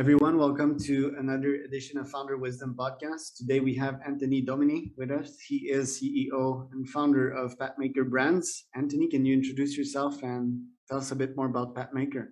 Everyone, welcome to another edition of Founder Wisdom Podcast. Today we have Anthony Domine with us. He is CEO and founder of PathMaker Brands. Anthony, can you introduce yourself and tell us a bit more about PathMaker?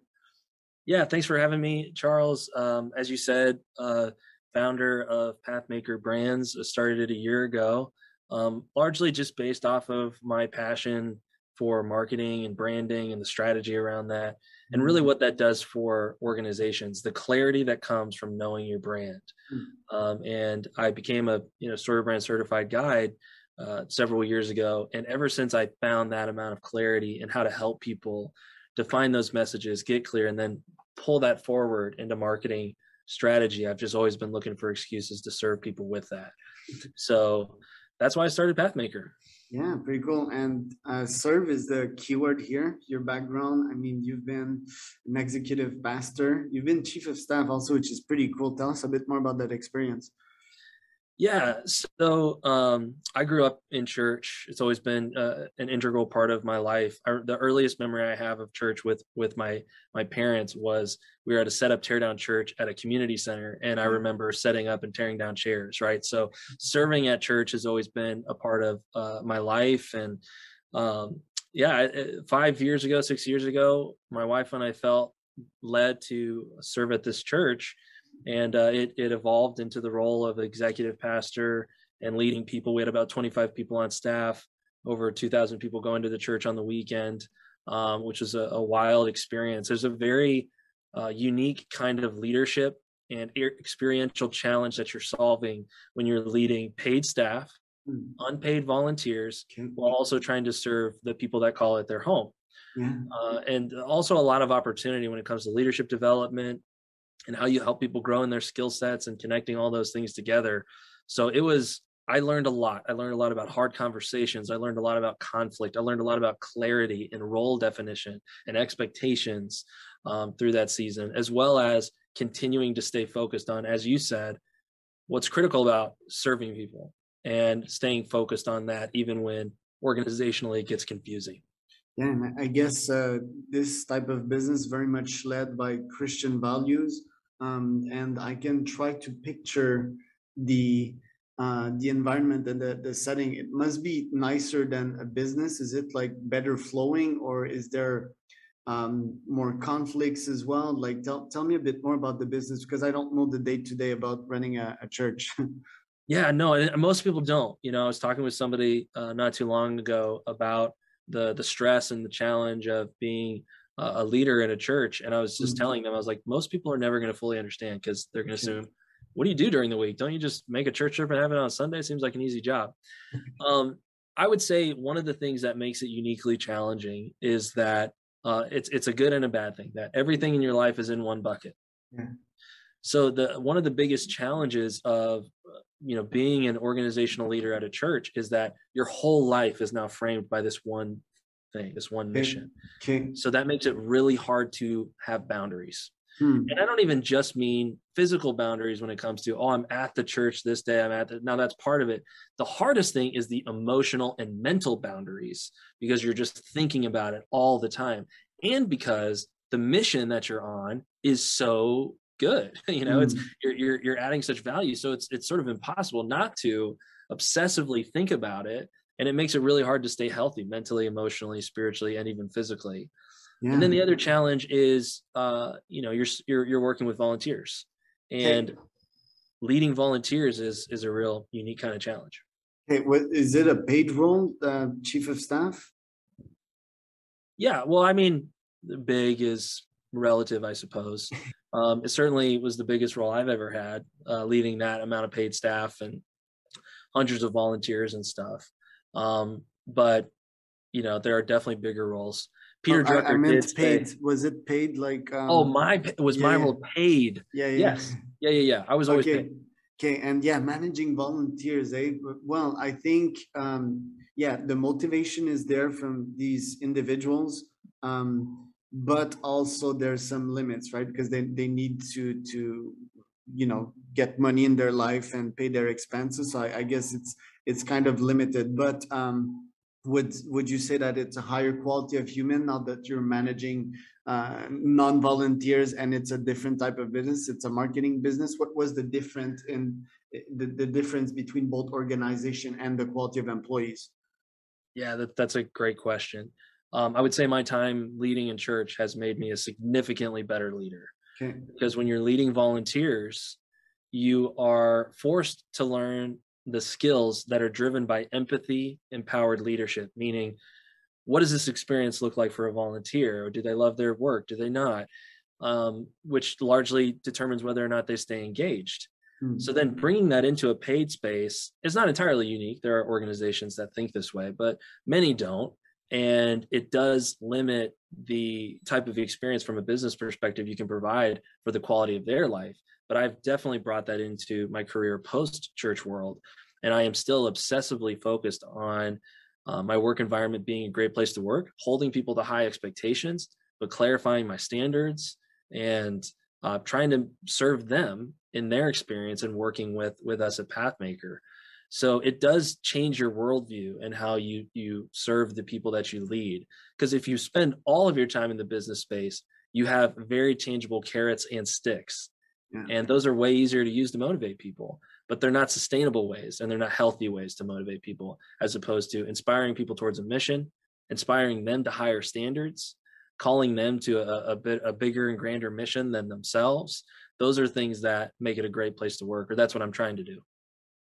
Yeah, thanks for having me, Charles. Um, as you said, uh, founder of PathMaker Brands, started it a year ago, um, largely just based off of my passion for marketing and branding and the strategy around that and really what that does for organizations the clarity that comes from knowing your brand. Mm-hmm. um, and i became a you know StoryBrand certified guide uh, several years ago and ever since i found that amount of clarity and how to help people define those messages get clear and then pull that forward into marketing strategy i've just always been looking for excuses to serve people with that. So that's why i started pathmaker yeah, pretty cool. And uh, serve is the keyword here. Your background. I mean, you've been an executive pastor. You've been chief of staff also, which is pretty cool. Tell us a bit more about that experience. Yeah, so um, I grew up in church. It's always been uh, an integral part of my life. I, the earliest memory I have of church with with my my parents was we were at a set up tear down church at a community center, and I mm-hmm. remember setting up and tearing down chairs. Right, so serving at church has always been a part of uh, my life, and um, yeah, five years ago, six years ago, my wife and I felt led to serve at this church and uh, it, it evolved into the role of executive pastor and leading people. We had about 25 people on staff, over 2,000 people going to the church on the weekend, um, which was a, a, wild experience. There's a very uh, unique kind of leadership and experiential challenge that you're solving when you're leading paid staff, mm. unpaid volunteers, while also trying to serve the people that call it their home. Yeah. Uh, and also a lot of opportunity when it comes to leadership development, and how you help people grow in their skill sets and connecting all those things together. So it was, I learned a lot. I learned a lot about hard conversations. I learned a lot about conflict. I learned a lot about clarity and role definition and expectations um, through that season, as well as continuing to stay focused on, as you said, what's critical about serving people and staying focused on that, even when organizationally it gets confusing. Yeah, and I guess uh, this type of business very much led by Christian values um, and I can try to picture the uh, the environment and the, the setting. It must be nicer than a business. Is it like better flowing, or is there um, more conflicts as well? Like, tell tell me a bit more about the business because I don't know the day to day about running a, a church. yeah, no, most people don't. You know, I was talking with somebody uh, not too long ago about the the stress and the challenge of being a leader in a church and i was just mm-hmm. telling them i was like most people are never going to fully understand because they're going to assume what do you do during the week? Don't you just make a church trip and have it on sunday? Seems like an easy job um, i would say one of the things that makes it uniquely challenging is that uh, it's it's a good and a bad thing that everything in your life is in one bucket. Yeah. so the one of the biggest challenges of you know being an organizational leader at a church is that your whole life is now framed by this one thing, this one mission. Okay. So that makes it really hard to have boundaries. Hmm. And I don't even just mean physical boundaries when it comes to, oh, I'm at the church this day, I'm at the, now that's part of it. The hardest thing is the emotional and mental boundaries because you're just thinking about it all the time. And because the mission that you're on is so good, you know, it's hmm. you're, you're you're adding such value. So it's it's sort of impossible not to obsessively think about it and it makes it really hard to stay healthy mentally emotionally spiritually and even physically. Yeah. and then the other challenge is uh you know you're you're, you're working with volunteers. And okay. leading volunteers is is a real unique kind of challenge. Okay what is it a paid role uh, chief of staff? Yeah well i mean big is relative i suppose. Um it certainly was the biggest role i've ever had uh, leading that amount of paid staff and hundreds of volunteers and stuff um, but you know, there are definitely bigger roles. Peter oh, Drucker I, I meant paid. Say, was it paid like? Um, oh, my was yeah, my role paid? Yeah, yeah. Yes. Yeah, yeah, yeah. I was always okay. paid. Okay, and yeah, managing volunteers. Eh? Well, I think um, yeah, the motivation is there from these individuals, um, but also there's some limits, right? Because they they need to to you know get money in their life and pay their expenses. So I, I guess it's it's kind of limited. But um, would would you say that it's a higher quality of human now that you're managing uh, non-volunteers and it's a different type of business it's a marketing business what was the difference in the, the difference between both organization and the quality of employees yeah that, that's a great question um, i would say my time leading in church has made me a significantly better leader okay. because when you're leading volunteers you are forced to learn the skills that are driven by empathy empowered leadership meaning what does this experience look like for a volunteer? Do they love their work? Do they not? Um, which largely determines whether or not they stay engaged. Mm-hmm. So then bringing that into a paid space is not entirely unique. There are organizations that think this way, but many don't. And it does limit the type of experience from a business perspective you can provide for the quality of their life. But I've definitely brought that into my career post church world. And I am still obsessively focused on uh, my work environment being a great place to work, holding people to high expectations, but clarifying my standards and uh, trying to serve them in their experience and working with with us at Pathmaker. So it does change your worldview and how you you serve the people that you lead. Because if you spend all of your time in the business space, you have very tangible carrots and sticks, yeah. and those are way easier to use to motivate people but they're not sustainable ways and they're not healthy ways to motivate people as opposed to inspiring people towards a mission inspiring them to higher standards calling them to a, a bit a bigger and grander mission than themselves those are things that make it a great place to work or that's what i'm trying to do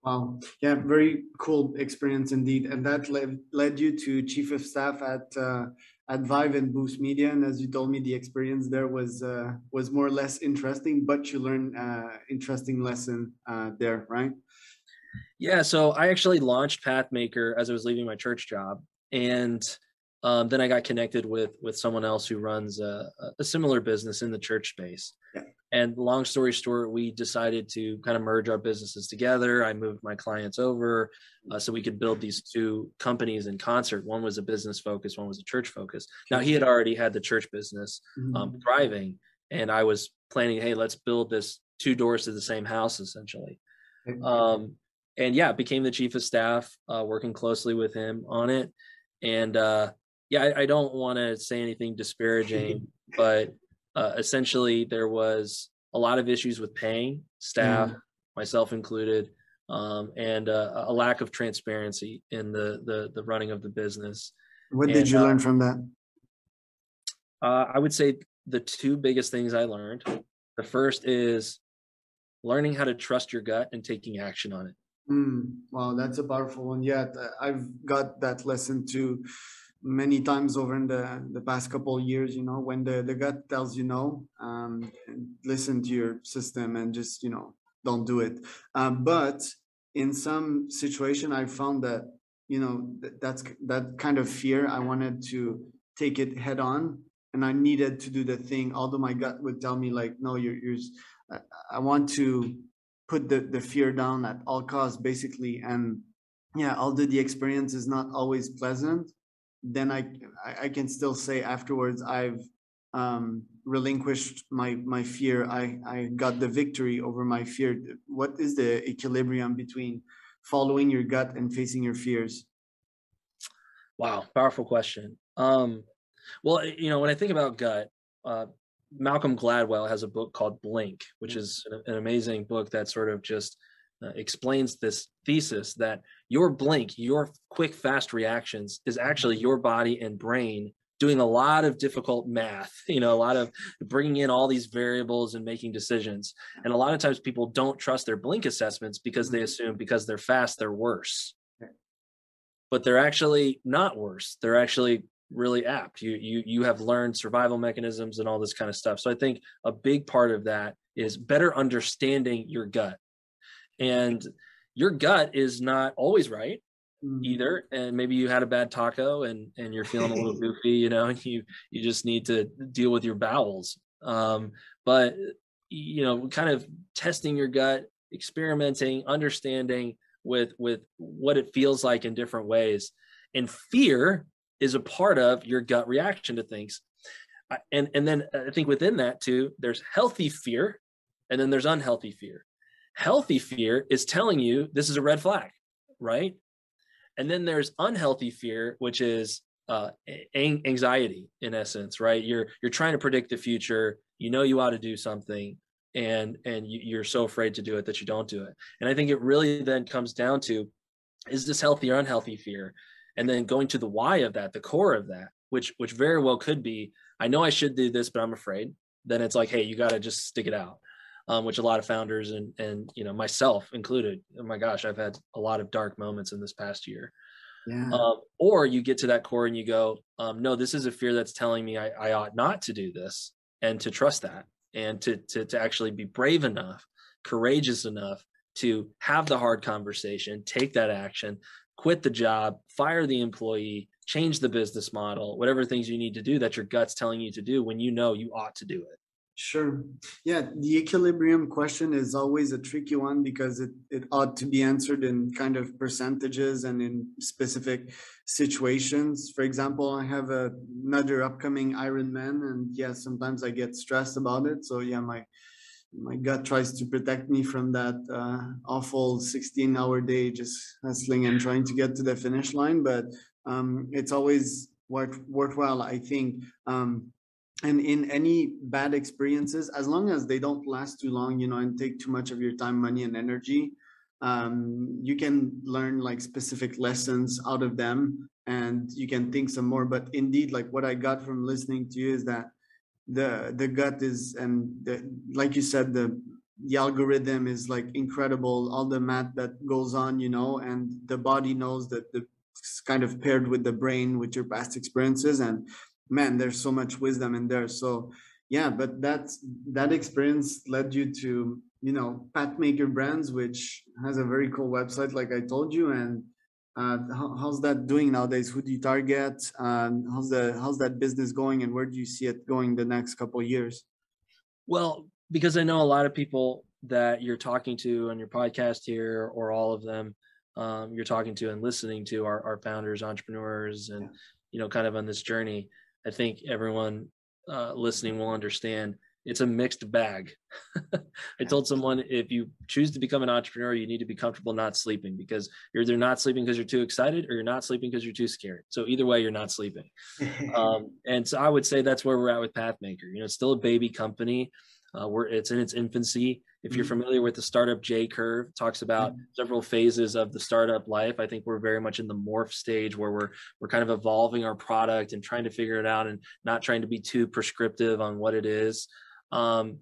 Wow. Yeah, very cool experience indeed. And that led, led you to chief of staff at uh, at Vive and Boost Media. And as you told me, the experience there was uh, was more or less interesting, but you learned uh, interesting lesson uh, there, right? Yeah. So I actually launched Pathmaker as I was leaving my church job, and um, then I got connected with with someone else who runs a, a similar business in the church space. Yeah. And long story short, we decided to kind of merge our businesses together. I moved my clients over uh, so we could build these two companies in concert. One was a business focus, one was a church focus. Now he had already had the church business um, mm-hmm. thriving, and I was planning, hey, let's build this two doors to the same house essentially. Um, and yeah, became the chief of staff, uh, working closely with him on it. And uh, yeah, I, I don't want to say anything disparaging, but uh, essentially there was a lot of issues with paying staff, mm. myself included, um, and uh, a lack of transparency in the, the the running of the business. What and, did you uh, learn from that? Uh, I would say the two biggest things I learned. The first is learning how to trust your gut and taking action on it. Mm, wow, that's a powerful one. Yeah, I've got that lesson too many times over in the the past couple years you know when the the gut tells you no um listen to your system and just you know don't do it. Um, but in some situation i found that you know th- that's that kind of fear i wanted to take it head on and i needed to do the thing although my gut would tell me like no you're you're i, I want to put the the fear down at all costs basically and yeah although the experience is not always pleasant then I I can still say afterwards I've um, relinquished my my fear. I I got the victory over my fear. What is the equilibrium between following your gut and facing your fears? Wow, powerful question. Um, well, you know, when I think about gut, uh, Malcolm Gladwell has a book called Blink, which is an, an amazing book that sort of just uh, explains this thesis that your blink, your quick, fast reactions is actually your body and brain doing a lot of difficult math, you know, a lot of bringing in all these variables and making decisions. And a lot of times people don't trust their blink assessments because they mm-hmm. assume because they're fast, they're worse. But they're actually not worse. They're actually really apt. You you you have learned survival mechanisms and all this kind of stuff. So I think a big part of that is better understanding your gut and your gut is not always right mm-hmm. either and maybe you had a bad taco and and you're feeling a little goofy you know and you you just need to deal with your bowels. Um but you know kind of testing your gut experimenting understanding with with what it feels like in different ways. And fear is a part of your gut reaction to things. And and then i think within that too there's healthy fear and then there's unhealthy fear Healthy fear is telling you this is a red flag, right? And then there's unhealthy fear, which is uh, anxiety in essence, right? You're you're trying to predict the future. You know you ought to do something, and and you're so afraid to do it that you don't do it. And I think it really then comes down to is this healthy or unhealthy fear, and then going to the why of that, the core of that, which which very well could be I know I should do this, but I'm afraid. Then it's like, hey, you got to just stick it out. Um, which a lot of founders and and you know myself included. Oh my gosh, I've had a lot of dark moments in this past year. Yeah. Um, or you get to that core and you go, um, no, this is a fear that's telling me I, I ought not to do this, and to trust that, and to to to actually be brave enough, courageous enough to have the hard conversation, take that action, quit the job, fire the employee, change the business model, whatever things you need to do that your gut's telling you to do when you know you ought to do it. Sure. Yeah, the equilibrium question is always a tricky one because it, it ought to be answered in kind of percentages and in specific situations. For example, I have a, another upcoming Ironman, and yeah, sometimes I get stressed about it. So yeah, my my gut tries to protect me from that uh, awful 16 hour day just hustling and trying to get to the finish line but um, it's always worth, worthwhile, I think. Um, and in any bad experiences, as long as they don't last too long, you know, and take too much of your time, money, and energy, um, you can learn like specific lessons out of them, and you can think some more. But indeed, like what I got from listening to you is that the the gut is, and the, like you said, the the algorithm is like incredible all the math that goes on you know and the body knows that the kind of paired with the brain with your past experiences and man there's so much wisdom in there. So yeah but that's that experience led you to you know pathmaker brands which has a very cool website like i told you. And uh, how, how's that doing nowadays? Who do you target? Um, how's the how's that business going? And where do you see it going the next couple years? Well because i know a lot of people that you're talking to on your podcast here or all of them um, you're talking to and listening to our, our founders, entrepreneurs, and yeah. you know, kind of on this journey. I think everyone uh, listening will understand it's a mixed bag. I told someone if you choose to become an entrepreneur, you need to be comfortable not sleeping because you're either not sleeping because you're too excited or you're not sleeping because you're too scared. So either way, you're not sleeping. um, and so I would say that's where we're at with Pathmaker. You know, it's still a baby company. Uh, we're it's in its infancy. If you're familiar with the startup J curve, talks about mm-hmm. several phases of the startup life. I think we're very much in the morph stage where we're we're kind of evolving our product and trying to figure it out and not trying to be too prescriptive on what it is. Um,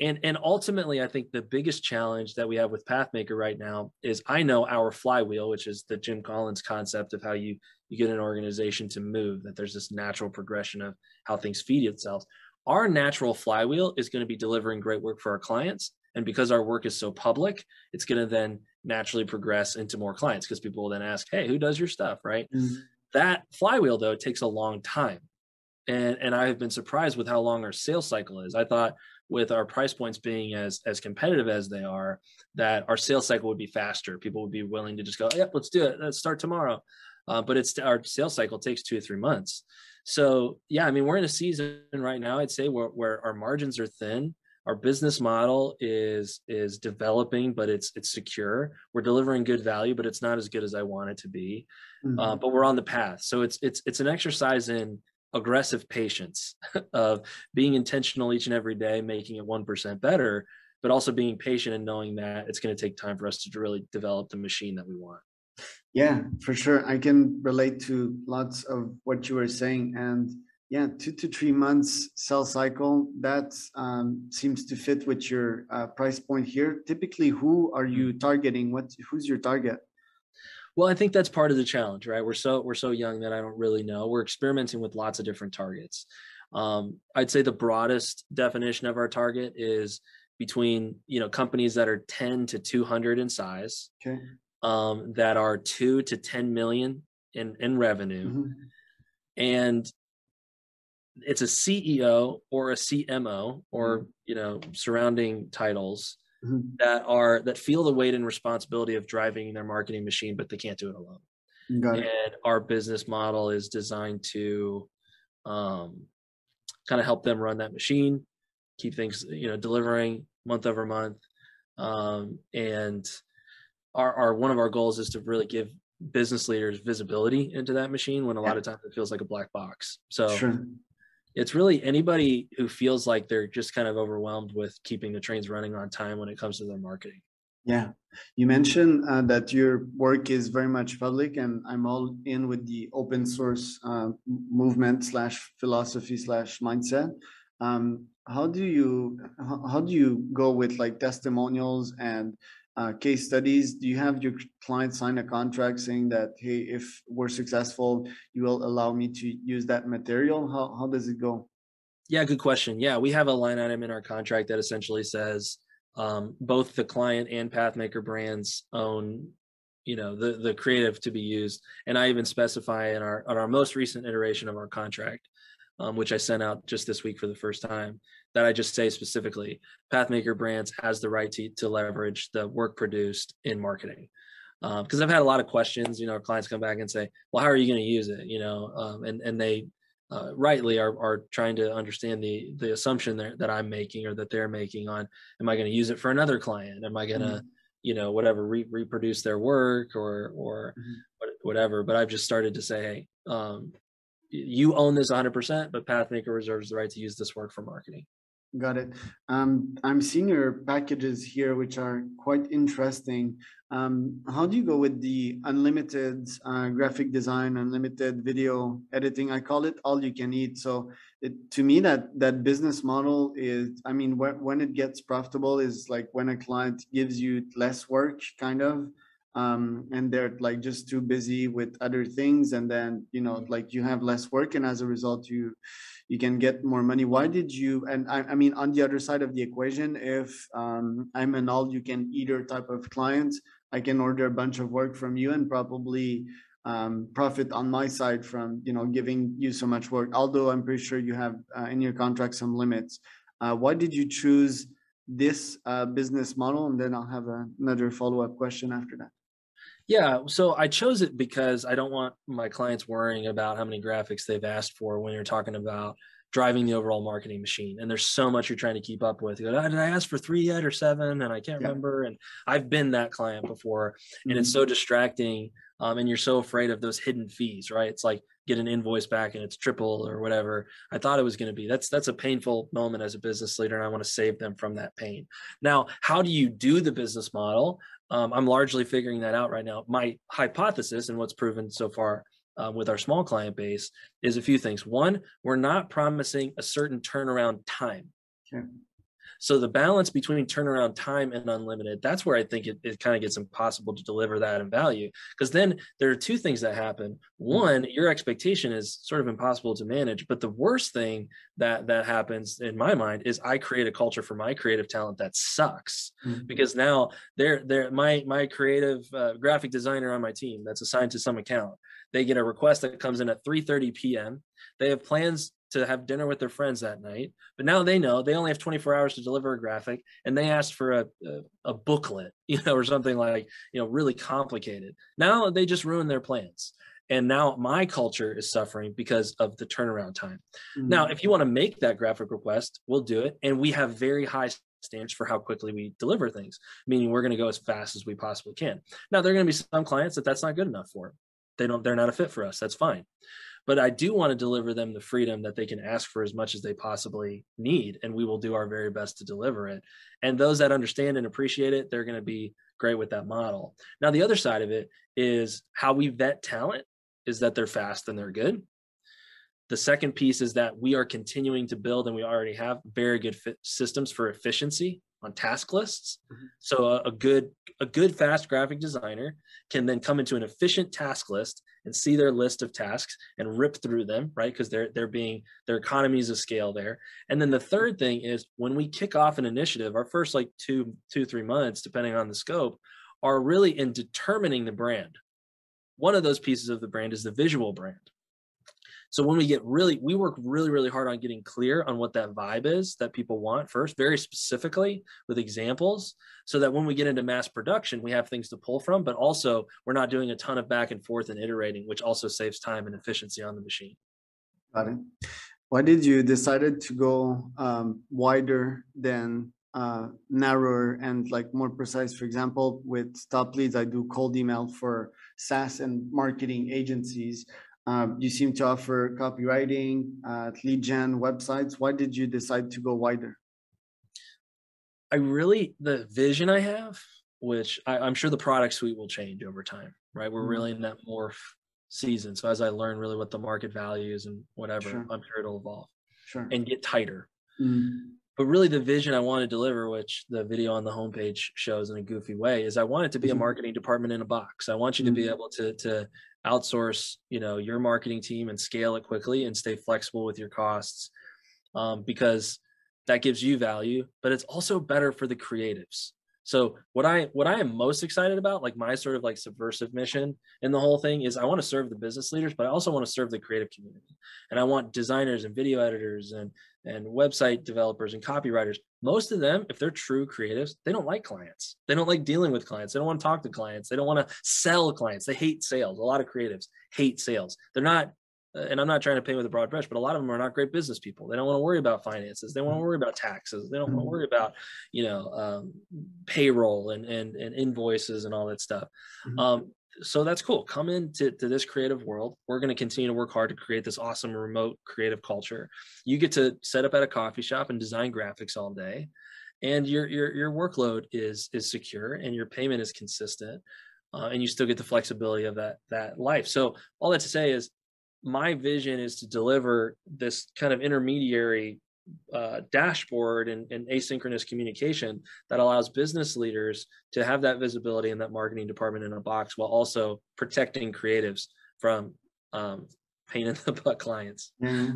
and and ultimately, I think the biggest challenge that we have with Pathmaker right now is I know our flywheel, which is the Jim Collins concept of how you you get an organization to move. That there's this natural progression of how things feed itself. Our natural flywheel is going to be delivering great work for our clients and because our work is so public, it's going to then naturally progress into more clients because people will then ask, hey, who does your stuff? Right. Mm-hmm. That flywheel, though, takes a long time. And, and I have been surprised with how long our sales cycle is. I thought with our price points being as as competitive as they are, that our sales cycle would be faster. People would be willing to just go, yep, let's do it. Let's start tomorrow. Uh, but it's our sales cycle takes two or three months. So yeah, I mean, we're in a season right now. I'd say where, where our margins are thin, our business model is is developing but it's it's secure. We're delivering good value but it's not as good as i want it to be mm-hmm. uh, but we're on the path. So it's it's it's an exercise in aggressive patience of being intentional each and every day making it 1% better but also being patient and knowing that it's going to take time for us to really develop the machine that we want. Yeah for sure. I can relate to lots of what you were saying and yeah, two to three months sell cycle. That um, seems to fit with your uh, price point here. Typically, who are you mm. targeting? What who's your target? Well, I think that's part of the challenge, right? We're so we're so young that I don't really know. We're experimenting with lots of different targets. Um, I'd say the broadest definition of our target is between you know companies that are 10 to 200 in size, okay. um, that are two to 10 million in in revenue, mm-hmm. and it's a CEO or a CMO or mm-hmm. you know surrounding titles mm-hmm. that are that feel the weight and responsibility of driving their marketing machine, but they can't do it alone. Got and it. our business model is designed to um, kind of help them run that machine, keep things you know delivering month over month, um, and our, our one of our goals is to really give business leaders visibility into that machine when a yeah. lot of times it feels like a black box. So sure. It's really anybody who feels like they're just kind of overwhelmed with keeping the trains running on time when it comes to their marketing. Yeah, you mentioned uh, that your work is very much public, and I'm all in with the open source uh, movement slash philosophy slash mindset. Um, how do you how do you go with like testimonials and uh, case studies? Do you have your client sign a contract saying that hey, if we're successful, you will allow me to use that material? How how does it go? Yeah, good question. Yeah, we have a line item in our contract that essentially says um, both the client and Pathmaker brands own you know the the creative to be used and i even specify in our on our most recent iteration of our contract um, which i sent out just this week for the first time that I just say specifically, Pathmaker Brands has the right to, to leverage the work produced in marketing. Because um, I've had a lot of questions, you know, clients come back and say, "Well, how are you going to use it?" You know, um, and and they uh, rightly are are trying to understand the the assumption that that I'm making or that they're making on, am I going to use it for another client? Am I going to mm-hmm. you know whatever re- reproduce their work or or mm-hmm. whatever but i've just started to say hey um, you own this 100% but pathmaker reserves the right to use this work for marketing Got it. Um, I'm seeing your packages here, which are quite interesting. Um, how do you go with the unlimited uh, graphic design, unlimited video editing? I call it all you can eat. So it, to me, that that business model is, I mean, wh- when it gets profitable is like when a client gives you less work, kind of um, and they're like just too busy with other things and then you know like you have less work and as a result you you can get more money. Why did you and i, I mean on the other side of the equation if um, i'm an all you can eater type of client i can order a bunch of work from you and probably um, profit on my side from you know giving you so much work although i'm pretty sure you have uh, in your contract some limits. Uh, why did you choose this uh, business model? And then i'll have a, another follow-up question after that yeah, so I chose it because I don't want my clients worrying about how many graphics they've asked for when you're talking about driving the overall marketing machine. And there's so much you're trying to keep up with. You go, oh, did I ask for three yet or seven? And I can't yeah. remember. And I've been that client before, and mm-hmm. it's so distracting. Um, and you're so afraid of those hidden fees, right? It's like get an invoice back and it's triple or whatever I thought it was going to be. That's that's a painful moment as a business leader, and I want to save them from that pain. Now, how do you do the business model? Um, I'm largely figuring that out right now. My hypothesis and what's proven so far uh, with our small client base is a few things. One, we're not promising a certain turnaround time. Okay. So the balance between turnaround time and unlimited, that's where I think it, it kind of gets impossible to deliver that in value. Because then there are two things that happen. One, your expectation is sort of impossible to manage. But the worst thing that that happens in my mind is I create a culture for my creative talent that sucks. Mm-hmm. Because now they're they're my my creative uh, graphic designer on my team that's assigned to some account. They get a request that comes in at 3:30 p.m. They have plans to have dinner with their friends that night. But now they know they only have 24 hours to deliver a graphic, and they asked for a, a, a booklet, you know, or something like you know really complicated. Now they just ruin their plans. And now my culture is suffering because of the turnaround time. Mm-hmm. Now, if you want to make that graphic request, we'll do it. And we have very high standards for how quickly we deliver things, meaning we're going to go as fast as we possibly can. Now, there are going to be some clients that that's not good enough for. They don't, they're not a fit for us. That's fine but I do want to deliver them the freedom that they can ask for as much as they possibly need, and we will do our very best to deliver it. And those that understand and appreciate it, they're going to be great with that model. Now, the other side of it is how we vet talent is that they're fast and they're good. The second piece is that we are continuing to build, and we already have very good systems for efficiency on task lists. Mm-hmm. So a, a, good a good fast graphic designer can then come into an efficient task list and see their list of tasks and rip through them, right? Because they're they're being their economies of scale there. And then the third thing is when we kick off an initiative, our first like two two three months, depending on the scope, are really in determining the brand. One of those pieces of the brand is the visual brand. So when we get really, we work really, really hard on getting clear on what that vibe is that people want first, very specifically with examples, so that when we get into mass production, we have things to pull from, but also we're not doing a ton of back and forth and iterating, which also saves time and efficiency on the machine. Got it. Why did you decided to go um, wider than uh, narrower and like more precise. For example, with top leads, I do cold email for SaaS and marketing agencies. Um, you seem to offer copywriting, uh, lead gen websites. Why did you decide to go wider? I really, the vision I have, which I, am sure the product suite will change over time, right? We're mm-hmm. really in that morph season. So as I learn really what the market values and whatever, sure. I'm sure it'll evolve sure. and get tighter. Mm-hmm but really the vision I want to deliver, which the video on the homepage shows in a goofy way, is I want it to be a mm-hmm. marketing department in a box. I want you to be mm-hmm. able to to outsource, you know, your marketing team and scale it quickly and stay flexible with your costs, um, because that gives you value, but it's also better for the creatives. So what I what I am most excited about, like my sort of like subversive mission in the whole thing is I want to serve the business leaders, but I also want to serve the creative community. And I want designers and video editors and and website developers and copywriters. Most of them, if they're true creatives, they don't like clients. They don't like dealing with clients. They don't want to talk to clients. They don't want to sell clients. They hate sales. A lot of creatives hate sales. They're not and I'm not trying to paint with a broad brush, but a lot of them are not great business people. They don't want to worry about finances. They want to mm-hmm. worry about taxes. They don't want to mm-hmm. worry about, you know, um, payroll and, and, and invoices and all that stuff. Mm-hmm. Um, so that's cool. Come into to this creative world. We're going to continue to work hard to create this awesome remote creative culture. You get to set up at a coffee shop and design graphics all day, and your your your workload is is secure and your payment is consistent, uh, and you still get the flexibility of that that life. So all that to say is my vision is to deliver this kind of intermediary uh, dashboard and, and, asynchronous communication that allows business leaders to have that visibility in that marketing department in a box while also protecting creatives from um, pain in the butt clients. Yeah.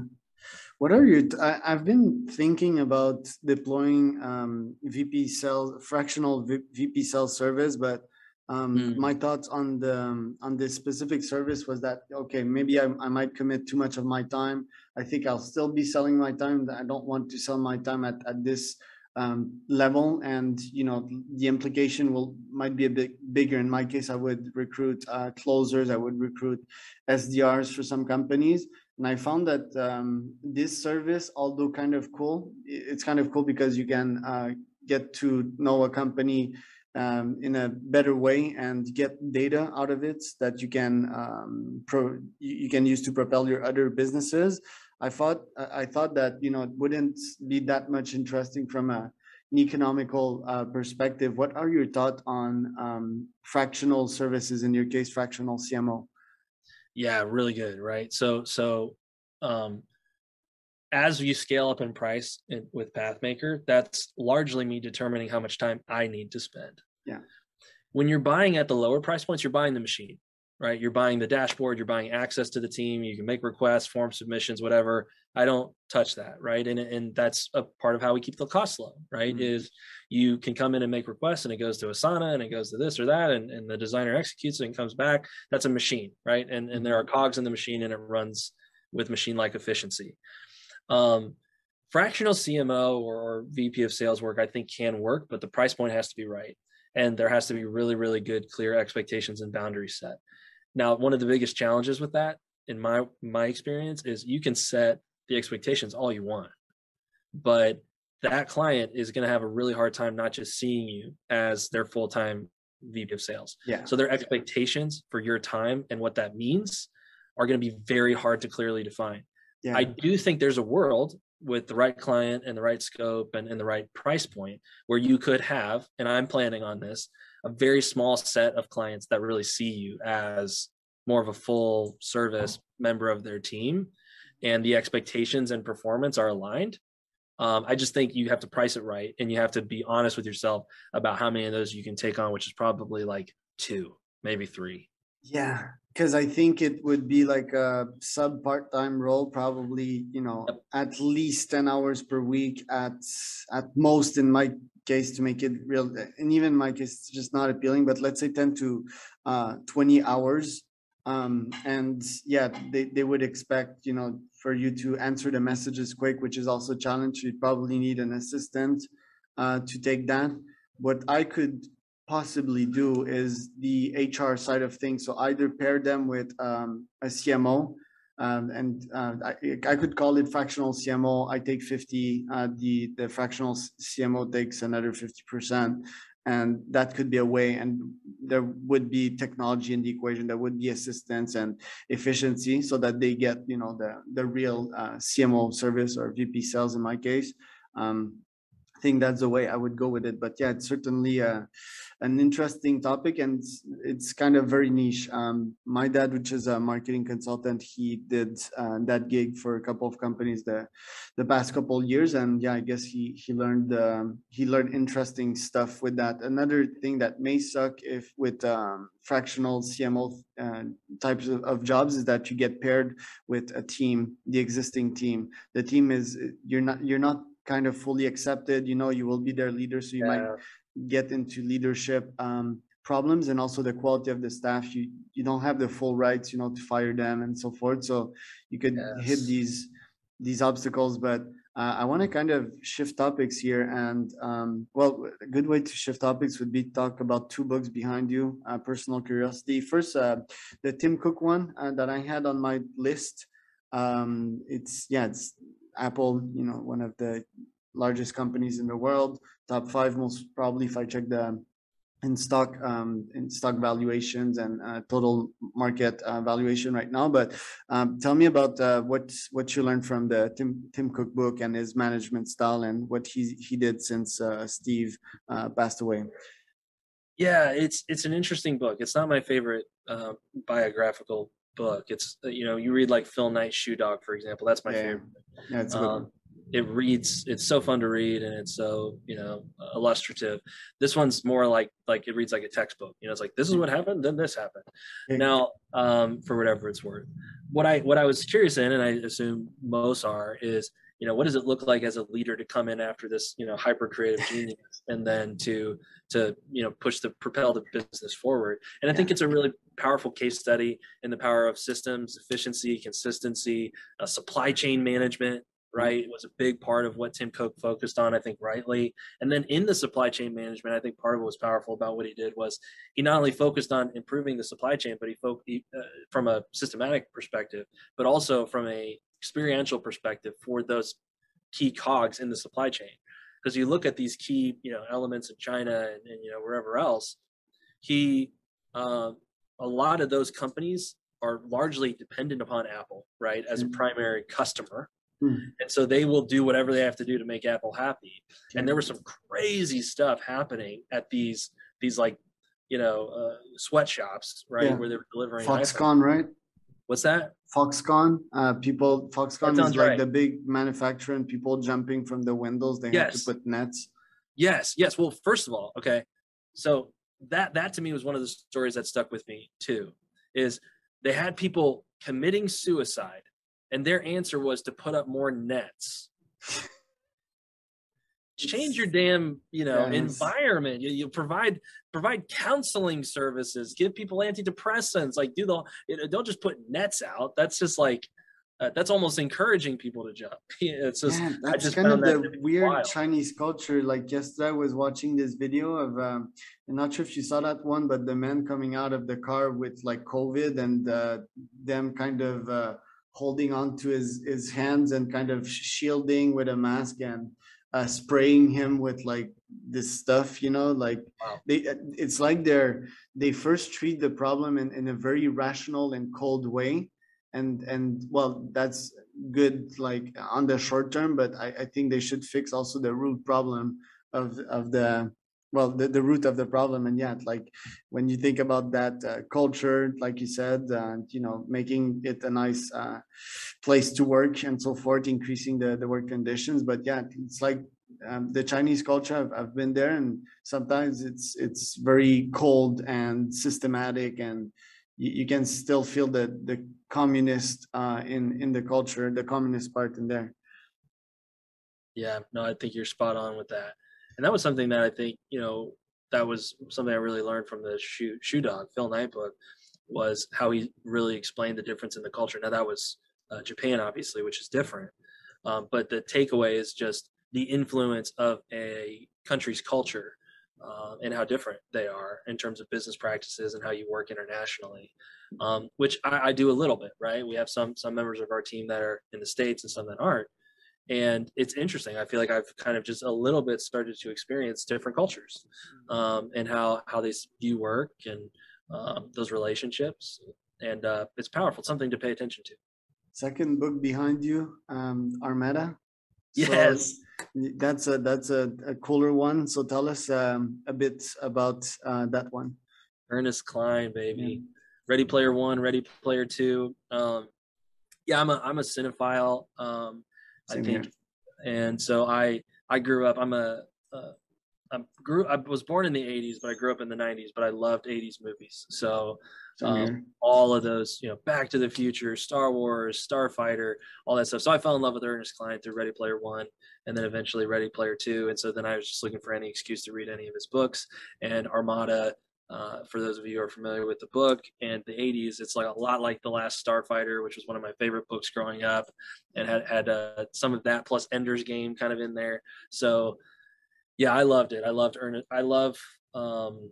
What are your? I, have been thinking about deploying um, VP sales fractional v, VP sales service, but um, mm. my thoughts on the um, on this specific service was that okay maybe I, I might commit too much of my time. I think i'll still be selling my time. I don't want to sell my time at, at this um, level. And you know the implication will might be a bit bigger. In my case i would recruit uh, closers. I would recruit sdrs for some companies. And i found that um, this service although kind of cool it's kind of cool because you can uh, get to know a company um, in a better way and get data out of it that you can um, pro, you can use to propel your other businesses. I thought I thought that you know it wouldn't be that much interesting from a, an economical uh, perspective. What are your thoughts on um, fractional services? In your case, fractional CMO. Yeah, really good. Right. So so um, as you scale up in price with Pathmaker, that's largely me determining how much time I need to spend. Yeah. When you're buying at the lower price points, you're buying the machine, right? You're buying the dashboard, you're buying access to the team, you can make requests, form submissions, whatever. I don't touch that, right? And and that's a part of how we keep the cost low, right? Mm-hmm. Is you can come in and make requests and it goes to Asana and it goes to this or that and, and the designer executes it and comes back. That's a machine, right? And and there are mm-hmm. cogs in the machine and it runs with machine like efficiency. Um, fractional CMO or, or, VP of sales work, I think can work, but the price point has to be right and there has to be really really good clear expectations and boundaries set now one of the biggest challenges with that in my my experience is you can set the expectations all you want but that client is going to have a really hard time not just seeing you as their full-time VP of sales. Yeah. So their expectations for your time and what that means are going to be very hard to clearly define. Yeah. I do think there's a world with the right client and the right scope and, and the right price point where you could have and i'm planning on this a very small set of clients that really see you as more of a full service member of their team and the expectations and performance are aligned. Um, i just think you have to price it right and you have to be honest with yourself about how many of those you can take on which is probably like two maybe three yeah because I think it would be like a sub part time role, probably you know yep. at least ten hours per week at at most in my case to make it real. And even in my case, it's just not appealing. But let's say ten to uh, twenty hours, um, and yeah, they they would expect you know for you to answer the messages quick, which is also a challenge. You'd probably need an assistant uh, to take that. What I could possibly do is the HR side of things. So either pair them with um, a CMO Um, and uh, I, I, could call it fractional CMO. I take 50. Uh, the the fractional CMO takes another 50 percent, and that could be a way. And there would be technology in the equation. There would be assistance and efficiency, so that they get you know the the real uh, CMO service or VP sales in my case. Um, think that's the way I would go with it. But yeah, it's certainly a, uh, an interesting topic and it's, kind of very niche. Um, my dad, which is a marketing consultant, he did uh, that gig for a couple of companies the the past couple years, and yeah, I guess he he learned um, he learned interesting stuff with that. Another thing that may suck if with um, fractional CMO uh, types of, of jobs is that you get paired with a team, the existing team. The team is you're not you're not kind of fully accepted you know you will be their leader so you yeah. might get into leadership um, problems and also the quality of the staff you you don't have the full rights you know to fire them and so forth so you could yes. hit these these obstacles but uh, i want to kind of shift topics here and um, well a good way to shift topics would be talk about two books behind you uh, personal curiosity first uh, the tim cook one uh, that i had on my list um, it's yeah it's Apple, you know, one of the largest companies in the world, top five most probably if I check the in stock um, in stock valuations and uh, total market uh, valuation right now. But um, tell me about uh, what what you learned from the Tim Tim Cook book and his management style and what he he did since uh, Steve uh, passed away. Yeah, it's it's an interesting book. It's not my favorite uh, biographical book. It's you know you read like Phil Knight's Shoe Dog, for example. That's my yeah. favorite. Yeah, it's um, it reads. It's so fun to read, and it's so you know illustrative. This one's more like like it reads like a textbook. You know, it's like this is what happened, then this happened. Yeah. Now, um, for whatever it's worth, what I what I was curious in, and I assume most are, is you know what does it look like as a leader to come in after this you know hyper creative genius and then to to you know push the propel the business forward and i think it's a really powerful case study in the power of systems efficiency consistency uh, supply chain management right it was a big part of what tim cook focused on i think rightly. And then in the supply chain management i think part of what was powerful about what he did was he not only focused on improving the supply chain but he, focused uh, from a systematic perspective but also from a experiential perspective for those key cogs in the supply chain. Because you look at these key you know elements in china and, and you know wherever else he uh, a lot of those companies are largely dependent upon apple right as a mm-hmm. primary customer mm. and so they will do whatever they have to do to make apple happy and there was some crazy stuff happening at these these like you know uh, sweatshops right yeah. where they were delivering foxconn right What's that? Foxconn. Uh, people, Foxconn is like right. the big manufacturer, and people jumping from the windows. They yes. have to put nets. Yes, yes. Well, first of all, okay. So that that to me was one of the stories that stuck with me too. Is they had people committing suicide, and their answer was to put up more nets. change your damn you know yes. environment you, you, provide provide counseling services give people antidepressants like do the you know, don't just put nets out that's just like uh, that's almost encouraging people to jump it's just yeah, that's just kind of the weird wild. chinese culture like yesterday i was watching this video of um, i'm not sure if you saw that one but the man coming out of the car with like covid and uh, them kind of uh, holding on to his his hands and kind of shielding with a mask and uh, spraying him with like this stuff you know like wow. they it's like they're they first treat the problem in, in a very rational and cold way and and well that's good like on the short term but I, I think they should fix also the root problem of of the well the, the root of the problem. And yet like when you think about that uh, culture like you said uh, you know making it a nice uh, place to work and so forth increasing the, the work conditions. But yeah it's like um, the chinese culture I've, I've been there and sometimes it's it's very cold and systematic and you, you can still feel the the communist uh, in in the culture the communist part in there. Yeah no i think you're spot on with that. And that was something that I think you know that was something I really learned from the shoe shoe dog Phil Knight book was how he really explained the difference in the culture. Now that was uh, Japan, obviously, which is different, um, but the takeaway is just the influence of a country's culture uh, and how different they are in terms of business practices and how you work internationally, um, which I, I, do a little bit. Right, we have some some members of our team that are in the states and some that aren't, and it's interesting. I feel like I've kind of just a little bit started to experience different cultures um, and how how they view work and um, those relationships, and uh, it's powerful. It's something to pay attention to. Second book behind you, um, Armada. Yes. That's a that's a, a, cooler one. So tell us um, a bit about uh, that one. Ernest Cline, baby. Yeah. Ready Player One, Ready Player Two. Um, yeah, I'm a I'm a cinephile. Um, I think, here. and so I I grew up. I'm a, a I grew. I was born in the '80s, but I grew up in the '90s. But I loved '80s movies. So um, all of those, you know, Back to the Future, Star Wars, Starfighter, all that stuff. So I fell in love with Ernest Cline through Ready Player One, and then eventually Ready Player Two. And so then I was just looking for any excuse to read any of his books. And Armada, uh, for those of you who are familiar with the book and the 80s, it's like a lot like The Last Starfighter, which was one of my favorite books growing up, and had had uh, some of that plus Ender's Game kind of in there. So yeah, I loved it. I loved Ernest. I love um,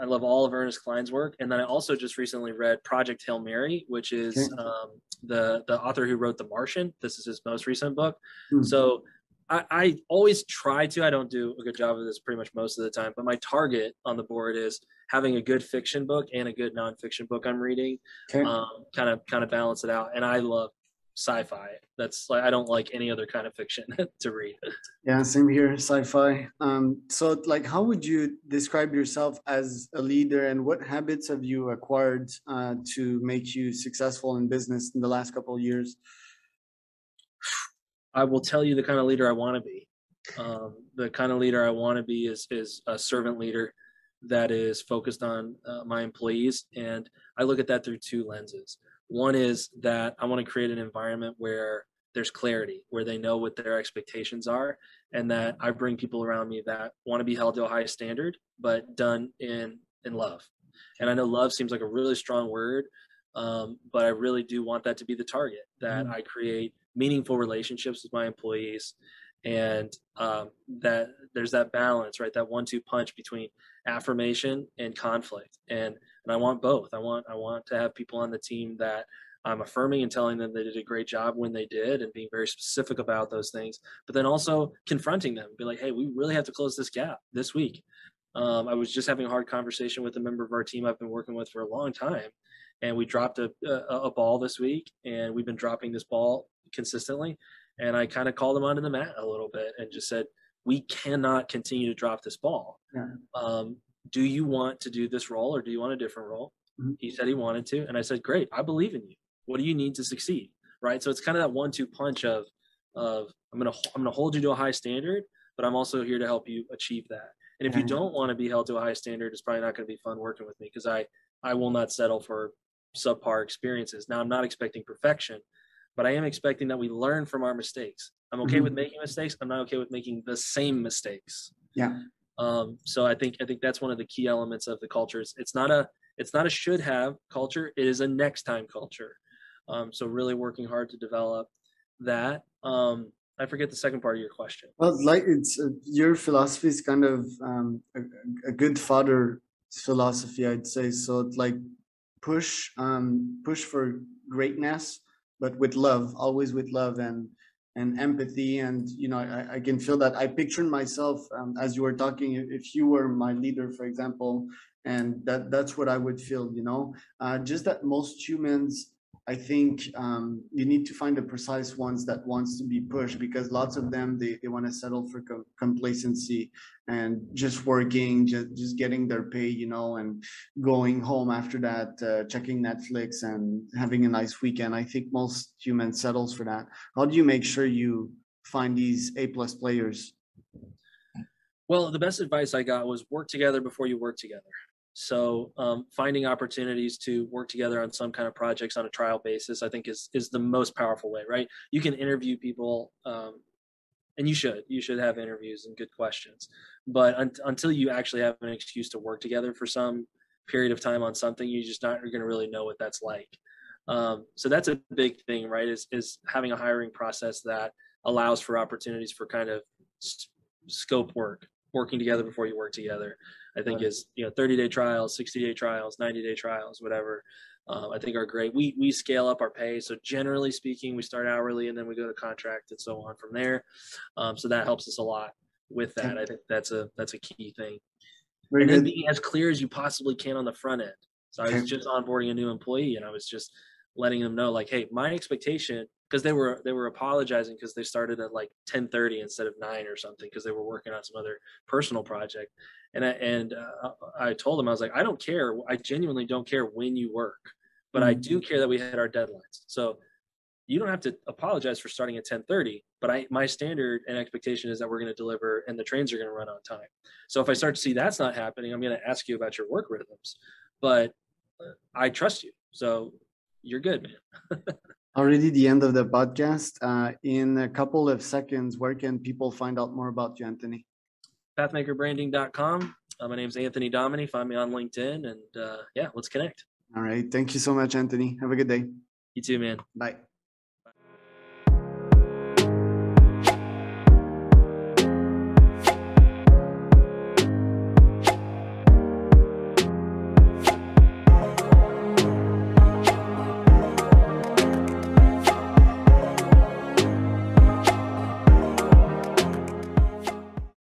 I love all of Ernest Cline's work, and then I also just recently read Project Hail Mary, which is okay. um, the the author who wrote The Martian. This is his most recent book. Mm-hmm. So I, I, always try to. I don't do a good job of this pretty much most of the time, but my target on the board is having a good fiction book and a good nonfiction book I'm reading. Okay. Um, kind of kind of balance it out, and I love sci-fi. That's like I don't like any other kind of fiction to read. Yeah, same here, sci-fi. Um, so like, how would you describe yourself as a leader, and what habits have you acquired uh, to make you successful in business in the last couple of years? I will tell you the kind of leader I want to be. Um, the kind of leader I want to be is is a servant leader that is focused on uh, my employees, and I look at that through two lenses. One is that I want to create an environment where there's clarity, where they know what their expectations are, and that I bring people around me that want to be held to a high standard, but done in in love. And I know love seems like a really strong word, um, but I really do want that to be the target. That mm. I create meaningful relationships with my employees, and um, that there's that balance, right? That one-two punch between affirmation and conflict, and and I want both. I want I want to have people on the team that I'm affirming and telling them they did a great job when they did and being very specific about those things, but then also confronting them, be like, hey, we really have to close this gap this week. Um, I was just having a hard conversation with a member of our team I've been working with for a long time, and we dropped a, a, a ball this week, and we've been dropping this ball consistently. And I kind of called him onto the mat a little bit and just said, we cannot continue to drop this ball. Yeah. Um, do you want to do this role or do you want a different role? Mm-hmm. He said he wanted to. And I said, great, I believe in you. What do you need to succeed? Right. So it's kind of that one, two punch of, of I'm going to, I'm going to hold you to a high standard, but I'm also here to help you achieve that. And if you don't want to be held to a high standard, it's probably not going to be fun working with me because I, I will not settle for subpar experiences. Now I'm not expecting perfection, but I am expecting that we learn from our mistakes. I'm okay mm-hmm. with making mistakes. I'm not okay with making the same mistakes. Yeah. Um, so I think I think that's one of the key elements of the culture. It's, it's not a it's not a should have culture. It is a next time culture. Um, so really working hard to develop that. Um, I forget the second part of your question. Well, like it's uh, your philosophy is kind of um, a, a, good father philosophy, I'd say. So it's like push um, push for greatness, but with love, always with love and and empathy and you know I, I can feel that. I pictured myself um, as you were talking if you were my leader for example and that that's what i would feel you know? Uh, just that most humans I think um, you need to find the precise ones that wants to be pushed because lots of them they, they want to settle for com- complacency and just working, just just getting their pay, you know, and going home after that, uh, checking Netflix and having a nice weekend. I think most humans settles for that. How do you make sure you find these A plus players? Well, the best advice I got was work together before you work together. So um, finding opportunities to work together on some kind of projects on a trial basis, I think is is the most powerful way, right? You can interview people, um, and you should you should have interviews and good questions, but un- until you actually have an excuse to work together for some period of time on something, you're just not going to really know what that's like. Um, so that's a big thing, right? Is is having a hiring process that allows for opportunities for kind of scope work working together before you work together. I think is you know 30 day trials, 60 day trials, 90 day trials, whatever. Um, I think are great. We we scale up our pay. So generally speaking, we start hourly and then we go to contract and so on from there. Um, so that helps us a lot with that. I think that's a that's a key thing. Very and good. then being as clear as you possibly can on the front end. So I was just onboarding a new employee and I was just letting them know like, hey, my expectation because they were they were apologizing because they started at like 10:30 instead of 9 or something because they were working on some other personal project. And I, and uh, I told them I was like I don't care. I genuinely don't care when you work but mm-hmm. I do care that we hit our deadlines. So you don't have to apologize for starting at 10:30 but I my standard and expectation is that we're going to deliver and the trains are going to run on time. So if I start to see that's not happening I'm going to ask you about your work rhythms but uh, I trust you. So you're good man already the end of the podcast. Uh, in a couple of seconds, where can people find out more about you, Anthony? Pathmakerbranding.com. Uh, my name's Anthony Domine. Find me on LinkedIn, and uh, yeah, let's connect. All right. Thank you so much, Anthony. Have a good day. You too, man. Bye.